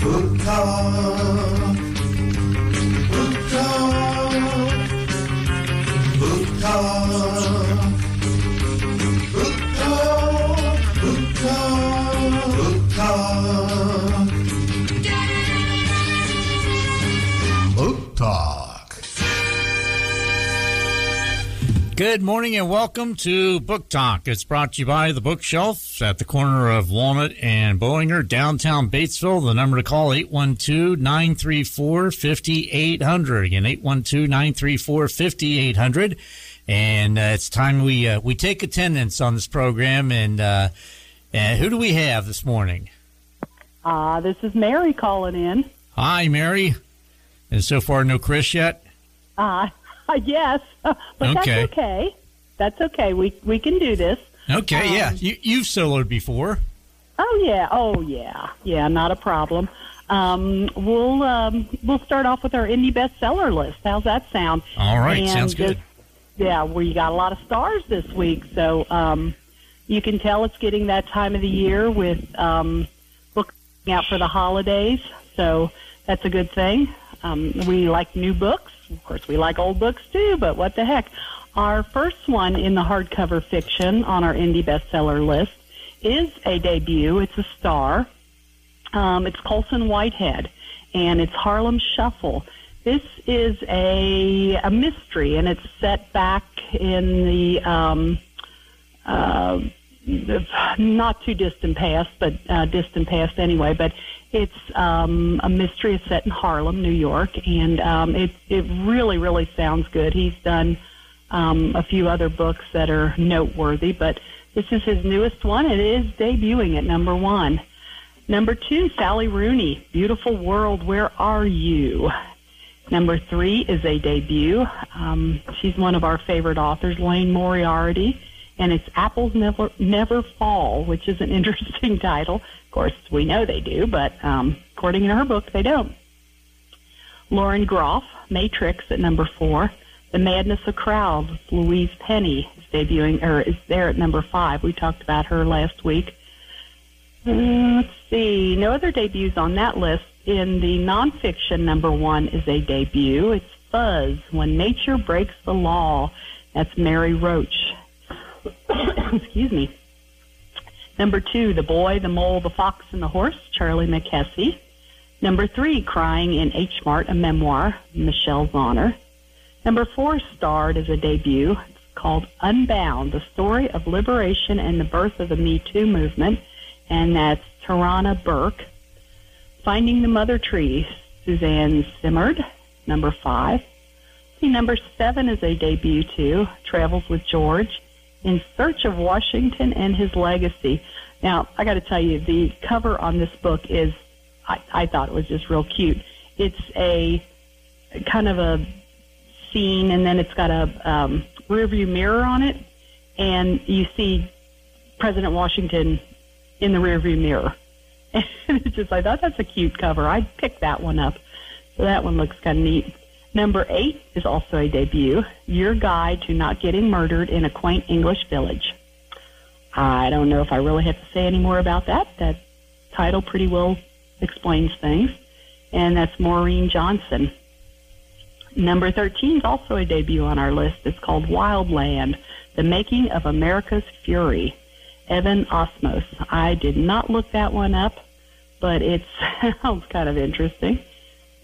Talk. Good morning and welcome to Book Talk. It's brought to you by the Bookshelf at the corner of Walnut and Bowinger, downtown Batesville. The number to call 812-934-5800. Again, 812-934-5800. And uh, it's time we uh, we take attendance on this program. And uh, and who do we have this morning? Uh, this is Mary calling in. Hi, Mary. And so far, no Chris yet. Uh, yes, but Okay. that's okay. That's okay. We we can do this. Okay, Um, yeah, you, you've soloed before. Oh yeah. Oh yeah. Yeah. Not a problem. Um, we'll um, we'll start off with our indie bestseller list. How's that sound? All right, And sounds good. yeah, we got a lot of stars this week, so um, you can tell it's getting that time of the year with um, books out for the holidays. So that's a good thing. Um, we like new books. Of course, we like old books too, but what the heck? Our first one in the hardcover fiction on our indie bestseller list is a debut. It's a star. Um, it's Colson Whitehead, and it's Harlem Shuffle. This is a a mystery, and it's set back in the um, uh, not too distant past, but uh, distant past anyway. But it's um, a mystery. Set in Harlem, New York, and um, it it really really sounds good. He's done um, a few other books that are noteworthy, but this is his newest one. It is debuting at number one. Number two, Sally Rooney, Beautiful World, Where Are You? Number three is a debut. Um, she's one of our favorite authors, Liane Moriarty, and it's Apples Never Never Fall, which is an interesting title. Of course, we know they do, but um, according to her book, they don't. Lauren Groff, Matrix at number four. The Madness of Crowds, Louise Penny is debuting, or is there at number five. We talked about her last week. Uh, let's see. No other debuts on that list. In the nonfiction, number one is a debut. It's Fuzz, When Nature Breaks the Law. That's Mary Roach. Excuse me. Number two, The Boy, the Mole, the Fox, and the Horse, Charlie Mackesy. Number three, Crying in H Mart, a memoir, Michelle Zauner. Number four, starred as a debut. It's called Unbound, the story of liberation and the birth of the Me Too movement, and that's Tarana Burke. Finding the Mother Tree, Suzanne Simard, number five. Number seven is a debut too, Travels with George, In Search of Washington and His Legacy. Now, I got to tell you, the cover on this book is, I, I thought it was just real cute. It's a kind of a scene, and then it's got a um, rear view mirror on it, and you see President Washington in the rear view mirror. And it's just I thought that's a cute cover. I'd pick that one up. So that one looks kind of neat. Number eight is also a debut. Your Guide to Not Getting Murdered in a Quaint English Village. I don't know if I really have to say any more about that. That title pretty well explains things. And that's Maureen Johnson. Number 13 is also a debut on our list. It's called Wildland, The Making of America's Fury. Evan Osnos. I did not look that one up, but it sounds kind of interesting.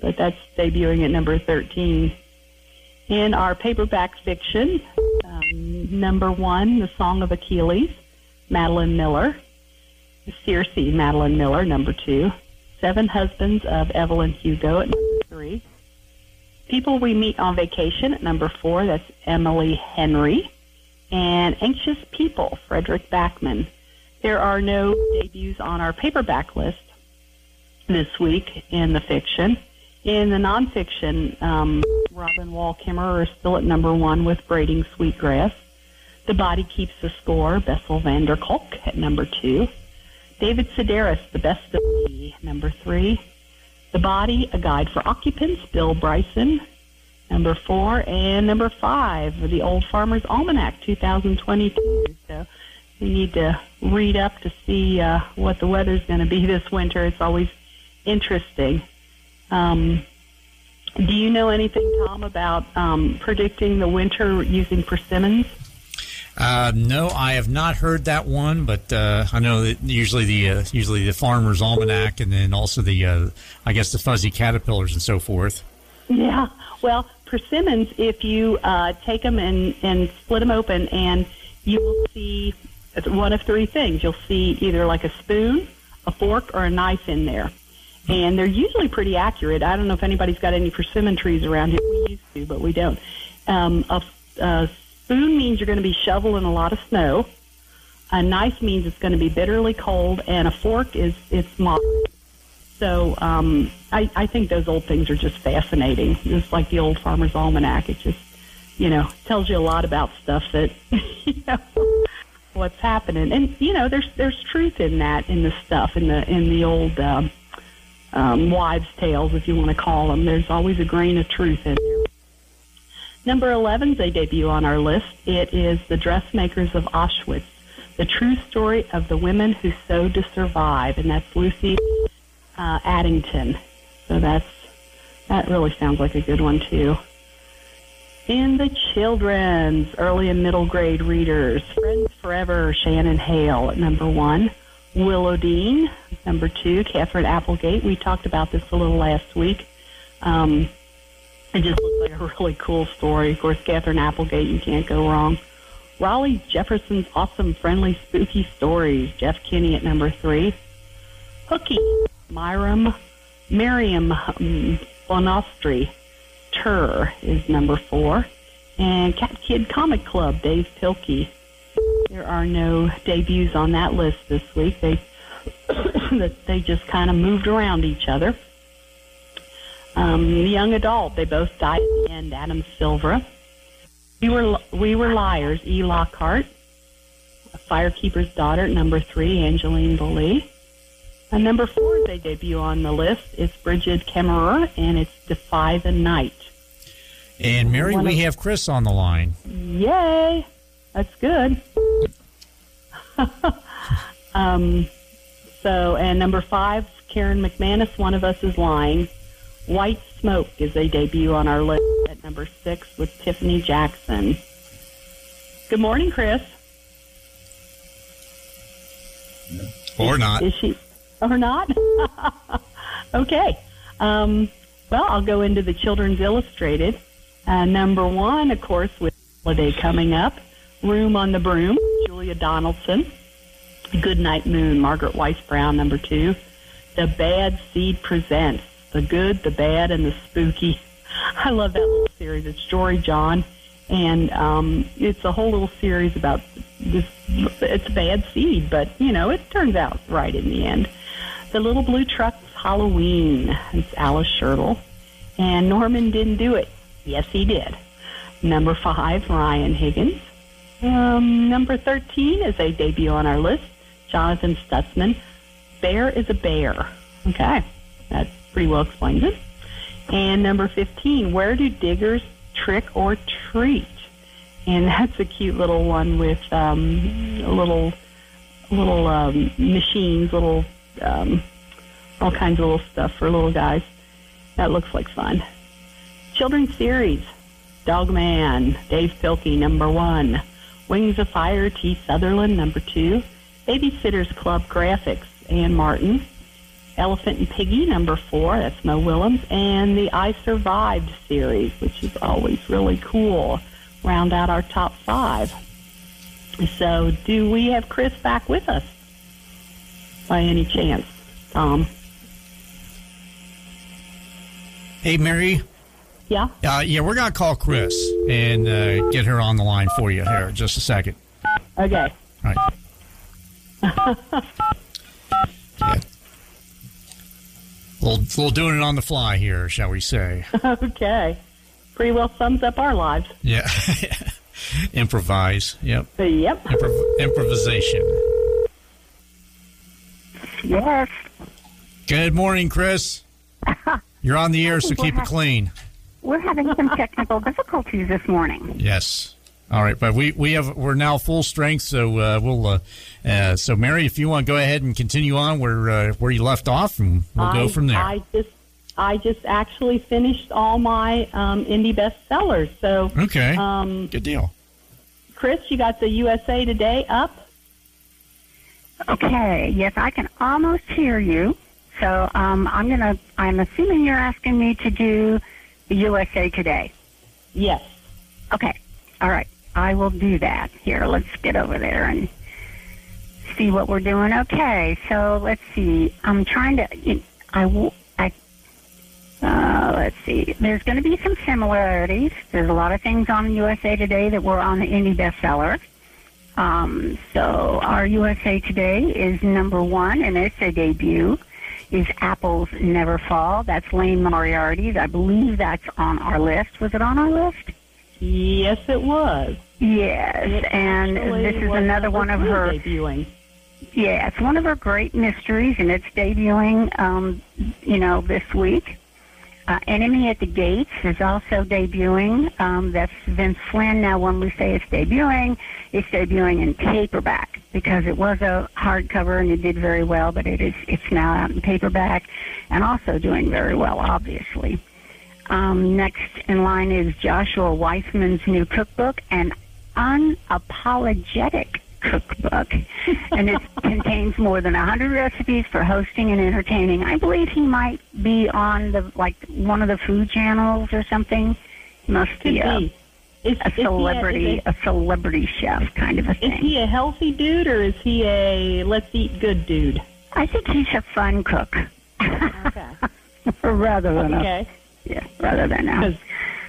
But that's debuting at number 13. In our paperback fiction, um, number one, The Song of Achilles, Madeline Miller. Circe, Madeline Miller, number two. Seven Husbands of Evelyn Hugo at number three. People We Meet on Vacation at number four, that's Emily Henry. And Anxious People, Fredrik Backman. There are no debuts on our paperback list this week in the fiction. In the nonfiction, um, Robin Wall Kimmerer is still at number one with Braiding Sweetgrass. The Body Keeps the Score, Bessel van der Kolk at number two. David Sedaris, The Best of Me, number three. The Body, A Guide for Occupants, Bill Bryson, number four. And number five, The Old Farmer's Almanac, 2022. So we need to read up to see uh, what the weather's going to be this winter. It's always interesting. Um, do you know anything, Tom, about um, predicting the winter using persimmons? Uh, no, I have not heard that one, but uh, I know that usually the uh, usually the farmer's almanac, and then also the uh, I guess the fuzzy caterpillars and so forth. Yeah. Well, persimmons, if you uh, take them and, and split them open, and you will see one of three things. You'll see either like a spoon, a fork, or a knife in there. And they're usually pretty accurate. I don't know if anybody's got any persimmon trees around here. We used to, but we don't. Um, a, a spoon means you're going to be shoveling a lot of snow. A knife means it's going to be bitterly cold, and a fork is it's moderate. So um, I, I think those old things are just fascinating. Just like the old Farmer's Almanac, it just you know tells you a lot about stuff that you know what's happening. And you know there's there's truth in that in the stuff in the in the old um, um, wives' tales, if you want to call them. There's always a grain of truth in there. Number 11 is a debut on our list. It is The Dressmakers of Auschwitz, the true story of the women who sewed to survive, and that's Lucy uh, Adlington. So that's that really sounds like a good one too. In the children's early and middle grade readers, Friends Forever, Shannon Hale at number one. Willodeen, number two. Katherine Applegate. We talked about this a little last week. Um, it just looks like a really cool story. Of course, Katherine Applegate, you can't go wrong. Rowley Jefferson's Awesome Friendly Spooky Stories. Jeff Kinney at number three. Hooky, Myram, Miriam um, Bonastre. Tur is number four. And Cat Kid Comic Club, Dav Pilkey. There are no debuts on that list this week. They they just kind of moved around each other. Um, the young adult, they both died at the end. Adam Silver. We were we were liars. E. Lockhart. A firekeeper's daughter, number three, Angeline Boulley. And number four, they debut on the list. It's Brigid Kemmerer, and it's Defy the Night. And Mary, One we of- have Chris on the line. Yay! That's good. um, so, and number five, Karen McManus, One of Us is Lying. White Smoke is a debut on our list at number six with Tiffany Jackson. Good morning, Chris. Or not. Is she or not? okay. Um, well, I'll go into the Children's Illustrated. Uh, number one, of course, with holiday coming up. Room on the Broom, Julia Donaldson. Good Night Moon, Margaret Wise Brown, number two. The Bad Seed Presents The Good, the Bad, and the Spooky. I love that little series. It's Jory John, and um, it's a whole little series about this. It's a bad seed, but you know it turns out right in the end. The Little Blue Truck's Halloween. It's Alice Schertle, and Norman didn't do it. Yes, he did. Number five, Ryan Higgins. Um, number 13 is a debut on our list, Jonathan Stutzman. Bear is a bear. Okay, that pretty well explains it. And number 15, Where Do Diggers Trick or Treat? And that's a cute little one with um, little, little um, machines, little, um, all kinds of little stuff for little guys. That looks like fun. Children's series, Dog Man, Dav Pilkey, number one. Wings of Fire, T. Sutherland, number two. Babysitters Club Graphics, Ann Martin. Elephant and Piggie, number four. That's Mo Willems. And the I Survived series, which is always really cool. Round out our top five. So, do we have Chris back with us by any chance, Tom? Hey, Mary. Yeah? Uh, yeah, we're gonna call Chris and uh, get her on the line for you here. Just a second. Okay. All right. yeah. Little doing it on the fly here, shall we say? Okay. Pretty well sums up our lives. Yeah. Improvise. Yep. Yep. Improv- improvisation. Yes. Good morning, Chris. You're on the air, so keep it clean. We're having some technical difficulties this morning. Yes. All right, but we, we have we're now full strength, so uh, we'll uh, uh, so Mary, if you want to go ahead and continue on where uh, where you left off, and we'll I, go from there. I just I just actually finished all my um, indie bestsellers. So okay, um, good deal. Chris, you got the USA Today up. Okay. Yes, I can almost hear you. So um, I'm gonna. I'm assuming you're asking me to do the USA Today. Yes. Okay. All right. I will do that. Here, let's get over there and see what we're doing. Okay. So let's see. I'm trying to. I. I. uh, let's see. There's going to be some similarities. There's a lot of things on USA Today that were on the indie bestseller. Um, so our USA Today is number one, and it's a debut. Is Apples Never Fall? That's Liane Moriarty's. I believe that's on our list. Was it on our list? Yes, it was. Yes, It and this is another one of her. debuting. Yeah, it's one of her great mysteries, and it's debuting, um, you know, this week. Uh, Enemy at the Gates is also debuting. Um, that's Vince Flynn. Now, when we say it's debuting, it's debuting in paperback because it was a hardcover and it did very well, but it is it's now out in paperback and also doing very well, obviously. Um, next in line is Joshua Weissman's new cookbook, an unapologetic cookbook, and it contains more than a 100 recipes for hosting and entertaining. I believe he might be on the like one of the food channels or something. He must be a, be. Is, a celebrity, is, a celebrity chef kind of a thing. is he a healthy dude or is he a let's eat good dude? I think he's a fun cook, Okay. rather than a yeah, rather than a.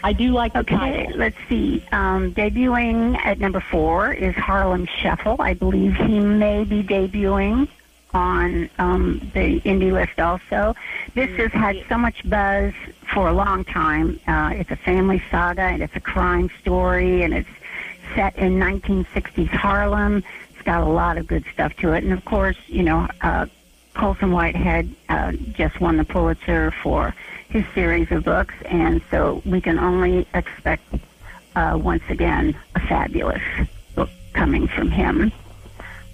I do like the Okay, title. let's see. Um, debuting at number four is Harlem Shuffle. I believe he may be debuting on um, the indie list also. This has had so much buzz for a long time. Uh, it's a family saga and it's a crime story and it's set in 1960s Harlem. It's got a lot of good stuff to it. And of course, you know, uh, Colson Whitehead uh, just won the Pulitzer for his series of books, and so we can only expect uh, once again a fabulous book coming from him.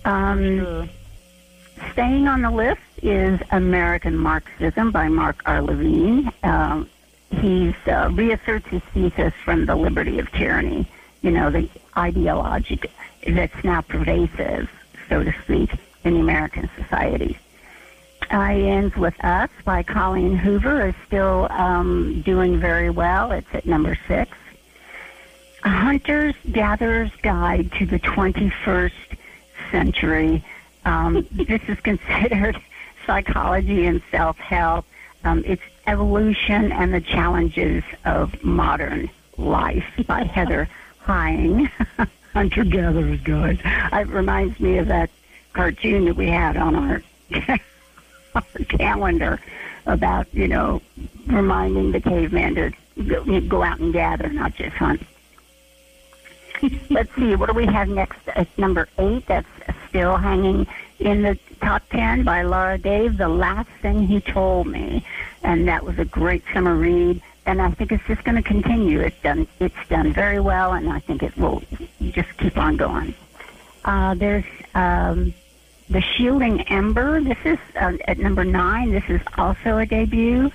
Um, Sure. Staying on the list is American Marxism by Mark R. Levine. Um, he's uh, reasserts his thesis from the liberty of tyranny, you know, the ideology that's now pervasive, so to speak, in the American society. It ends with Us by Colleen Hoover is still um, doing very well. It's at number six. A Hunter's Gatherer's Guide to the 21st Century. Um, this is considered psychology and self-help. Um, it's evolution and the challenges of modern life by Heather Hine. Hunter Gatherer's Guide. It reminds me of that cartoon that we had on our calendar about you know reminding the caveman to go, go out and gather, not just hunt. Let's see, what do we have next? At number eight, that's still hanging in the top ten by Laura Dave. The last thing he told me, and that was a great summer read. And I think it's just going to continue. It's done. It's done very well, and I think it will just keep on going. Uh, there's um, the Shielding Ember. This is uh, at number nine. This is also a debut.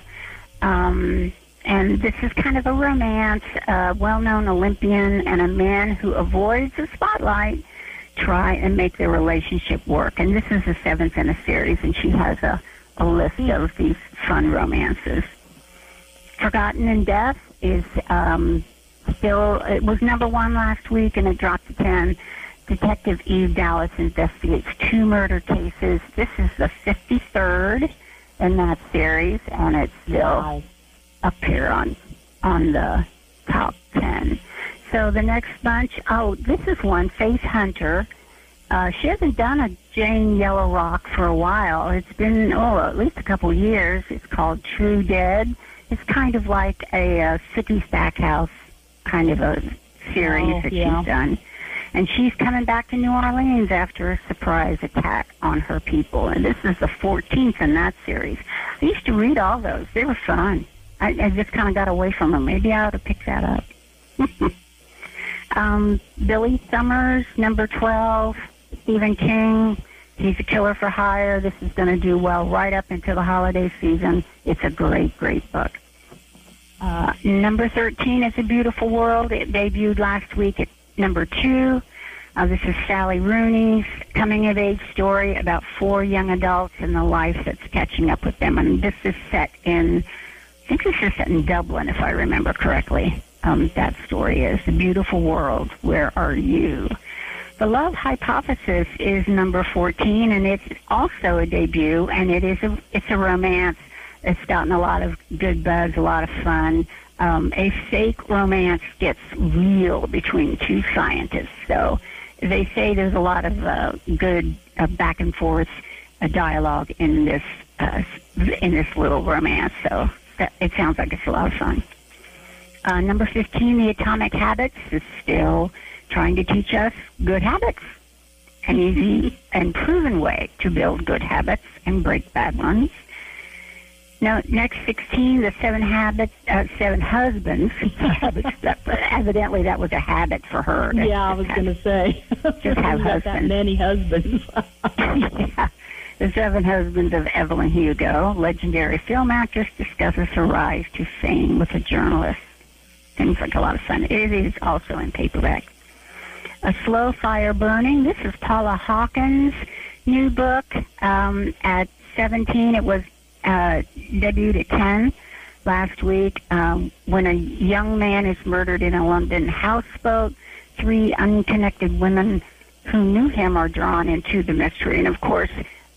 Um, and this is kind of a romance. A well-known Olympian and a man who avoids the spotlight try and make their relationship work. And this is the seventh in a series, and she has a, a list of these fun romances. Forgotten in Death is um, still, it was number one last week, and it dropped to 10. Detective Eve Dallas investigates two murder cases. This is the 53rd in that series, and it's still Wow. up here on on the top 10. So the next bunch, oh, this is one, Faith Hunter. Uh, she hasn't done a Jane Yellowrock for a while. It's been, oh, at least a couple years. It's called True Dead. It's kind of like a uh, Sookie Stackhouse kind of a series Oh, that yeah. she's done. And she's coming back to New Orleans after a surprise attack on her people. And this is the 14th in that series. I used to read all those. They were fun. I, I just kind of got away from them. Maybe I ought to pick that up. Um, Billy Summers, number 12, Stephen King. He's a killer for hire. This is going to do well right up into the holiday season. It's a great, great book. Uh, number 13 is A Beautiful World. It debuted last week at number two. Uh, this is Sally Rooney's coming of age story about four young adults and the life that's catching up with them. And this is set in, I think this is set in Dublin, if I remember correctly. Um, that story is The Beautiful World. Where are you? The Love Hypothesis is number 14, and it's also a debut, and it is a, it's a romance it's gotten a lot of good buzz, a lot of fun. Um, a fake romance gets real between two scientists. So they say there's a lot of uh, good uh, back and forth uh, dialogue in this uh, in this little romance. So that, it sounds like it's a lot of fun. Uh, number 15, The Atomic Habits, is still trying to teach us good habits. An easy and proven way to build good habits and break bad ones. Now, next 16, the seven habits, uh, seven husbands. habits, that, evidently, that was a habit for her. yeah, I was going to say. Just have got that husbands. many husbands. yeah. The Seven Husbands of Evelyn Hugo, legendary film actress, discusses her rise to fame with a journalist. Seems like a lot of fun. It is also in paperback. A Slow Fire Burning. This is Paula Hawkins' new book. Um, at 17, it was uh, debuted at 10 last week. Um, when a young man is murdered in a London houseboat, three unconnected women who knew him are drawn into the mystery. And of course,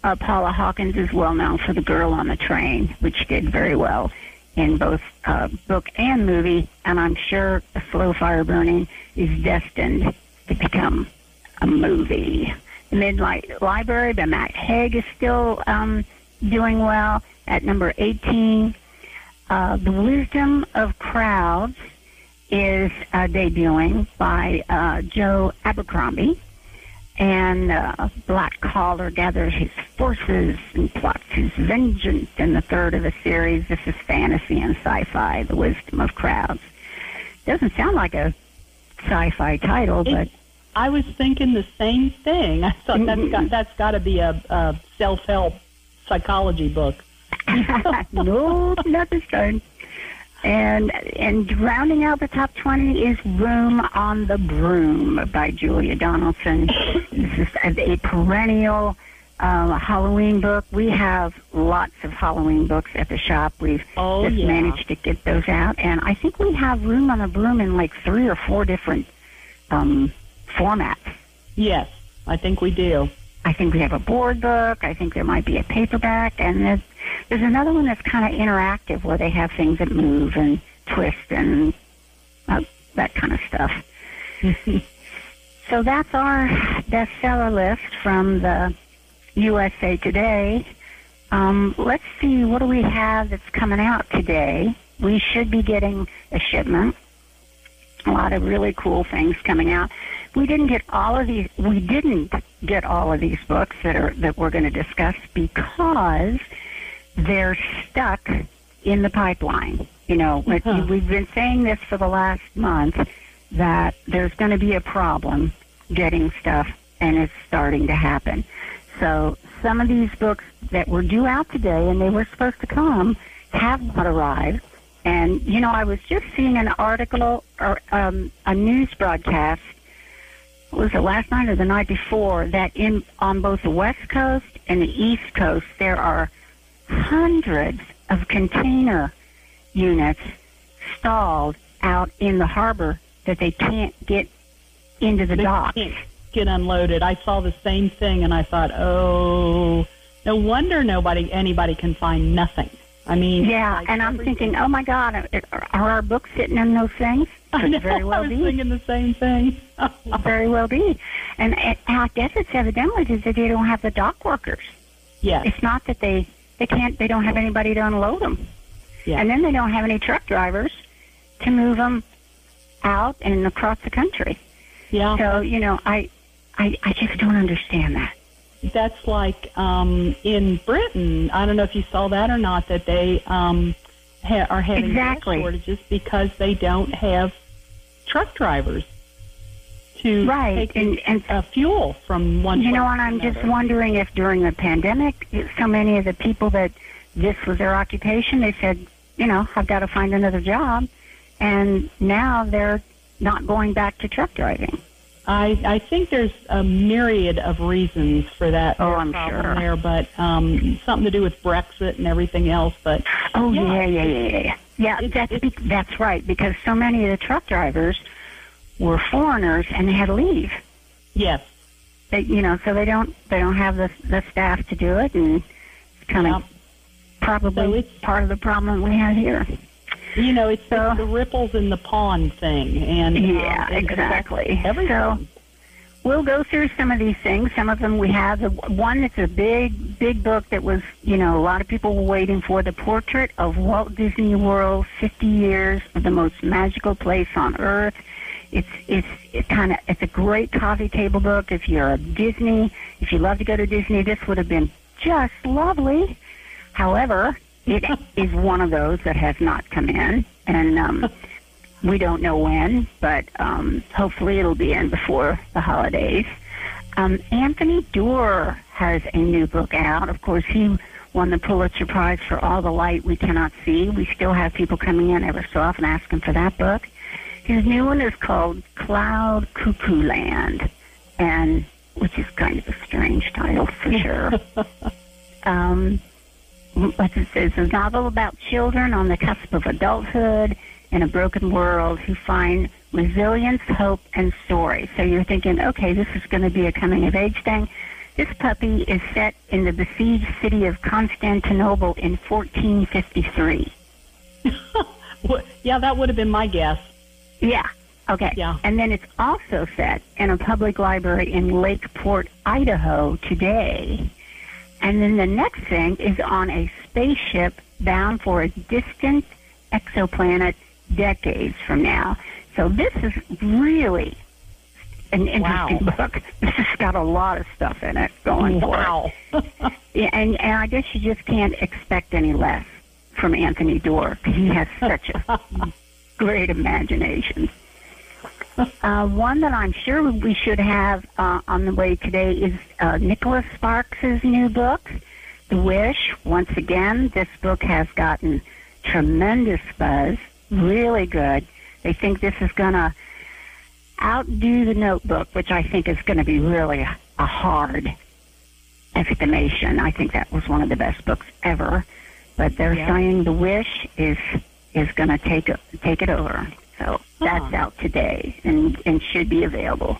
uh, Paula Hawkins is well known for The Girl on the Train, which did very well in both uh, book and movie. And I'm sure A Slow Fire Burning is destined to become a movie. The Midnight Library by Matt Haig is still um, doing well at number 18. Uh, the Wisdom of Crowds is uh, debuting by uh, Joe Abercrombie. And uh, Black Collar gathers his forces and plots his vengeance in the third of the series. This is fantasy and sci-fi, The Wisdom of Crowds. Doesn't sound like a sci-fi title, but I was thinking the same thing. I thought that's got, that's got to be a, a self-help psychology book. no, not this time. And and rounding out the top twenty is "Room on the Broom" by Julia Donaldson. this is a, a perennial uh, Halloween book. We have lots of Halloween books at the shop. We've Oh, just yeah. managed to get those out, and I think we have "Room on the Broom" in like three or four different um, formats. Yes, I think we do. I think we have a board book. I think there might be a paperback, and there's there's another one that's kind of interactive where they have things that move and twist and uh, that kind of stuff. so that's our bestseller list from the USA Today. Um, let's see, what do we have that's coming out today? We should be getting a shipment. A lot of really cool things coming out. We didn't get all of these. We didn't get all of these books that are that we're going to discuss because they're stuck in the pipeline. You know, Uh-huh. we've been saying this for the last month that there's going to be a problem getting stuff, and it's starting to happen. So some of these books that were due out today, and they were supposed to come, have not arrived. And you know, I was just seeing an article or um, a news broadcast. Was it last night or the night before? That in on both the West Coast and the East Coast, there are hundreds of container units stalled out in the harbor that they can't get into the docks. get unloaded. I saw the same thing, and I thought, oh, no wonder nobody anybody can find nothing. I mean, Yeah, like and I'm thinking, oh my God, are are our books sitting in those things? I Could know. very well I was be. thinking the same thing. very well be. And, and I guess it's evidently that they don't have the dock workers. yes, It's not that they they can't they don't have anybody to unload them, yes. and then they don't have any truck drivers to move them out and across the country. yeah. So you know, I I I just don't understand that. That's like um, in Britain. I don't know if you saw that or not. That they um, ha- are having Exactly. shortages because they don't have truck drivers. to Right, take and- and- uh, fuel from one. You know, and I'm just wondering if during the pandemic, so many of the people that this was their occupation, they said, you know, I've got to find another job, and now they're not going back to truck driving. I, I think there's a myriad of reasons for that Oh, I'm problem sure. there, but um, something to do with Brexit and everything else. But Oh Yeah. yeah, yeah, yeah, yeah, yeah. It- that's it- that's right because so many of the truck drivers were foreigners and they had to leave. yes, They, you know, so they don't they don't have the the staff to do it, and it's kind Yeah. of probably So it's- part of the problem we have here. You know, it's, So- it's the ripples in the pond thing, and um, Yeah, affects exactly. Everything. So we'll go through some of these things. Some of them we have. The one that's a big, big book that was, you know, a lot of people were waiting for. The Portrait of Walt Disney World: 50 Years of the Most Magical Place on Earth. It's it's it kind of it's a great coffee table book. If you're a Disney, if you love to go to Disney, this would have been just lovely. However, it is one of those that has not come in, and um, we don't know when, but um, hopefully it'll be in before the holidays. Um, Anthony Doerr has a new book out. Of course, he won the Pulitzer Prize for All the Light We Cannot See. We still have people coming in ever so often asking for that book. His new one is called Cloud Cuckoo Land, and which is kind of a strange title for sure. um, what it says, a novel about children on the cusp of adulthood in a broken world who find resilience, hope, and story. So you're thinking, okay, this is going to be a coming of age thing. This puppy is set in the besieged city of Constantinople in 1453. What- yeah, that would have been my guess. Yeah. Okay. Yeah. And then it's also set in a public library in Lakeport, Idaho today. And then the next thing is on a spaceship bound for a distant exoplanet decades from now. So this is really an interesting Wow. book. This has got a lot of stuff in it going for it. Wow. Yeah, and, and I guess you just can't expect any less from Anthony Doerr. He has such a great imagination. Uh, one that I'm sure we should have uh, on the way today is uh, Nicholas Sparks' new book, The Wish. Once again, this book has gotten tremendous buzz, really good. They think this is going to outdo The Notebook, which I think is going to be really a, a hard estimation. I think that was one of the best books ever. But they're Yeah. saying The Wish is is going to take take it over. So that's Huh. out today and and should be available.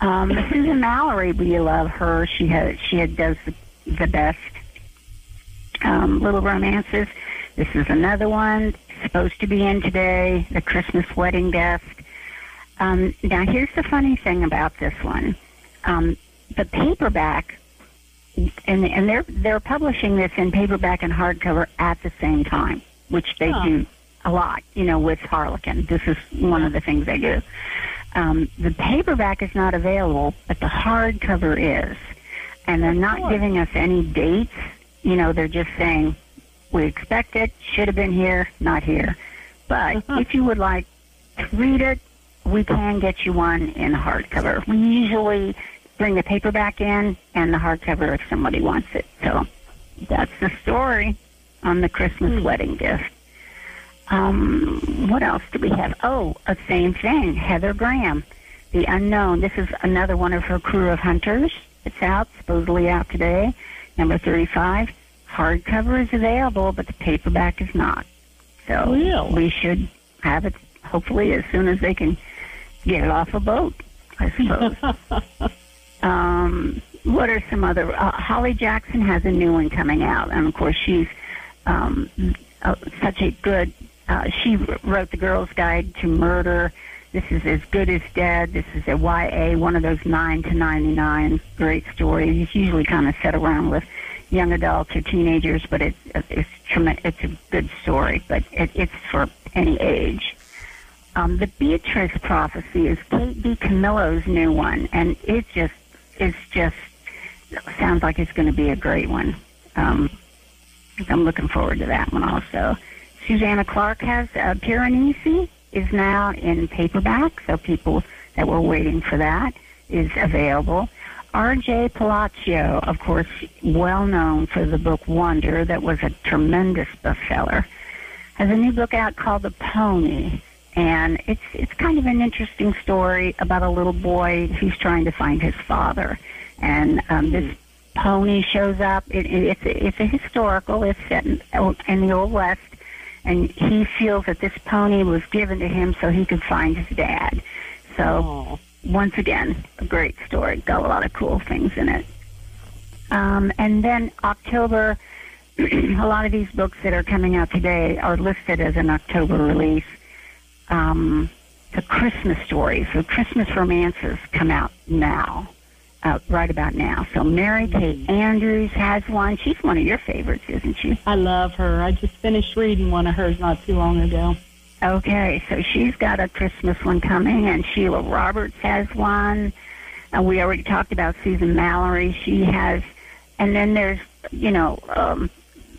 Um, Susan Mallery, we love her. She has she had does the, the best um, little romances. This is another one supposed to be in today. The Christmas Wedding Guest. Um, now here's the funny thing about this one. Um, the paperback and and they're they're publishing this in paperback and hardcover at the same time, which they do a lot. You know, with Harlequin, this is one of the things they do. Um, the paperback is not available, but the hardcover is, and they're not giving us any dates. You know, they're just saying we expect it, should have been here, not here. But if you would like to read it, we can get you one in hardcover. We usually bring the paperback in and the hardcover if somebody wants it. So that's the story on the Christmas wedding gift. Um, what else do we have? Oh, a same thing. Heather Graham, The Unknown. This is another one of her crew of hunters. It's out, supposedly out today. Number 35. Hardcover is available, but the paperback is not. So Really? we should have it hopefully as soon as they can get it off a boat, I suppose. um, what are some other? Uh, Holly Jackson has a new one coming out, and of course she's um, uh, such a good. Uh, she wrote the Girl's Guide to Murder. This is as good as dead. This is a YA, one of those nine to ninety nine great stories. It's usually kind of set around with young adults or teenagers, but it's it's. It's a good story, but it, it's for any age. Um, the Beatrice Prophecy is Kate DiCamillo's new one, and it just it's just sounds like it's going to be a great one. Um, I'm looking forward to that one also. Susanna Clarke has uh, Piranesi, is now in paperback, so people that were waiting for that is available. R.J. Palacio, of course, well known for the book Wonder, that was a tremendous bestseller, has a new book out called The Pony, and it's it's kind of an interesting story about a little boy who's trying to find his father, and um, this pony shows up. It, it, it's it's a historical. It's set in, in the old west, and he feels that this pony was given to him so he could find his dad. So Oh. once again, a great story. Got a lot of cool things in it. Um, and then October, a lot of these books that are coming out today are listed as an October release. Um, the Christmas stories, the Christmas romances come out now, uh, right about now. So Mary Kay Andrews has one. She's one of your favorites, isn't she? I love her. I just finished reading one of hers not too long ago. Okay, so she's got a Christmas one coming, and Sheila Roberts has one. And we already talked about Susan Mallery. She has, and then there's, you know, um,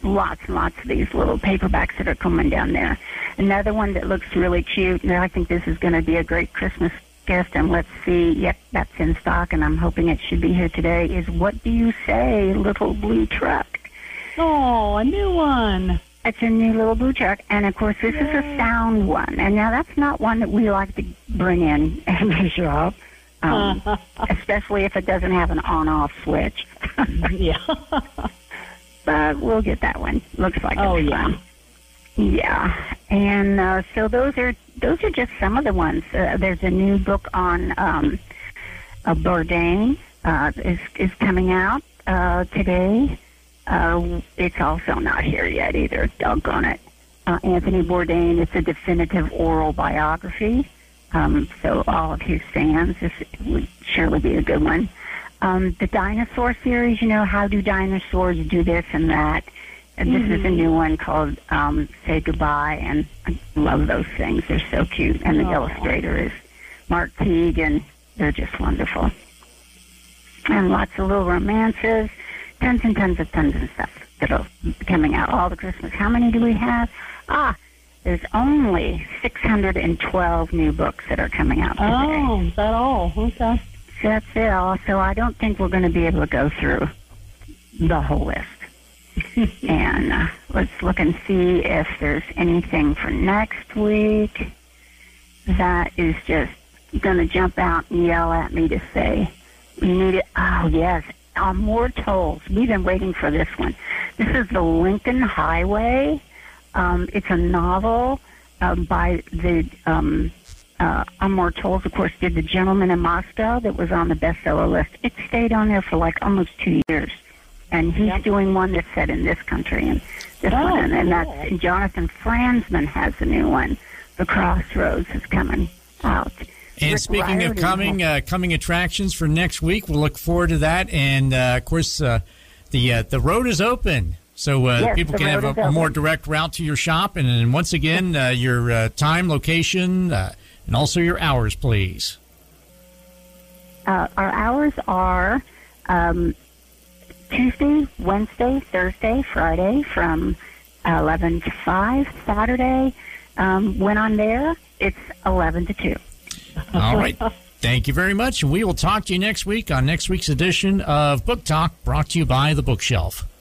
lots and lots of these little paperbacks that are coming down there. Another one that looks really cute, and I think this is going to be a great Christmas And let's see, yep, that's in stock, and I'm hoping it should be here today. Is What Do You Say, Little Blue Truck? Oh, a new one. It's a new little blue truck, and of course, this is a sound one. And now that's not one that we like to bring in every shop, um, especially if it doesn't have an on-off switch. yeah. but we'll get that one. Looks like Oh, yeah. fun. Yeah, and uh, so those are those are just some of the ones. Uh, there's a new book on um, uh, Bourdain uh, is is coming out uh, today. Uh, it's also not here yet either. Doggone it. Uh, Anthony Bourdain. It's a definitive oral biography. Um, so all of his fans, this would surely be a good one. Um, the dinosaur series, you know, how do dinosaurs do this and that? And this is a new one called um, Say Goodbye, and I love those things. They're so cute. And the Aw. illustrator is Mark Teague, and they're just wonderful. And lots of little romances, tons and tons of tons of stuff that are coming out. All the Christmas. How many do we have? Ah, there's only 612 new books that are coming out today. Oh, is that all? Okay. So that's it all. So I don't think we're going to be able to go through the whole list. And uh, let's look and see if there's anything for next week that is just going to jump out and yell at me to say, we need it. Oh, yes. Amor Towles. We've been waiting for this one. This is The Lincoln Highway. Um, it's a novel um, by the um, uh, Amor Towles, of course, did The Gentleman in Moscow that was on the bestseller list. It stayed on there for like almost two years. And he's Yep. doing one that's set in this country and this Oh, one. And, and that's and Jonathan Franzman has a new one. The Crossroads is coming out. And Rick speaking of coming has- uh, coming attractions for next week, we'll look forward to that. And uh, of course, uh, the uh, the road is open, so uh, Yes, people can have a, a more direct route to your shop. And, then once again, uh, your uh, time, location, uh, and also your hours, please. uh, our hours are um, Tuesday, Wednesday, Thursday, Friday from 11 to 5. Saturday, um, when I'm there, it's 11 to 2. All right. Thank you very much. We will talk to you next week on next week's edition of Book Talk, brought to you by The Bookshelf.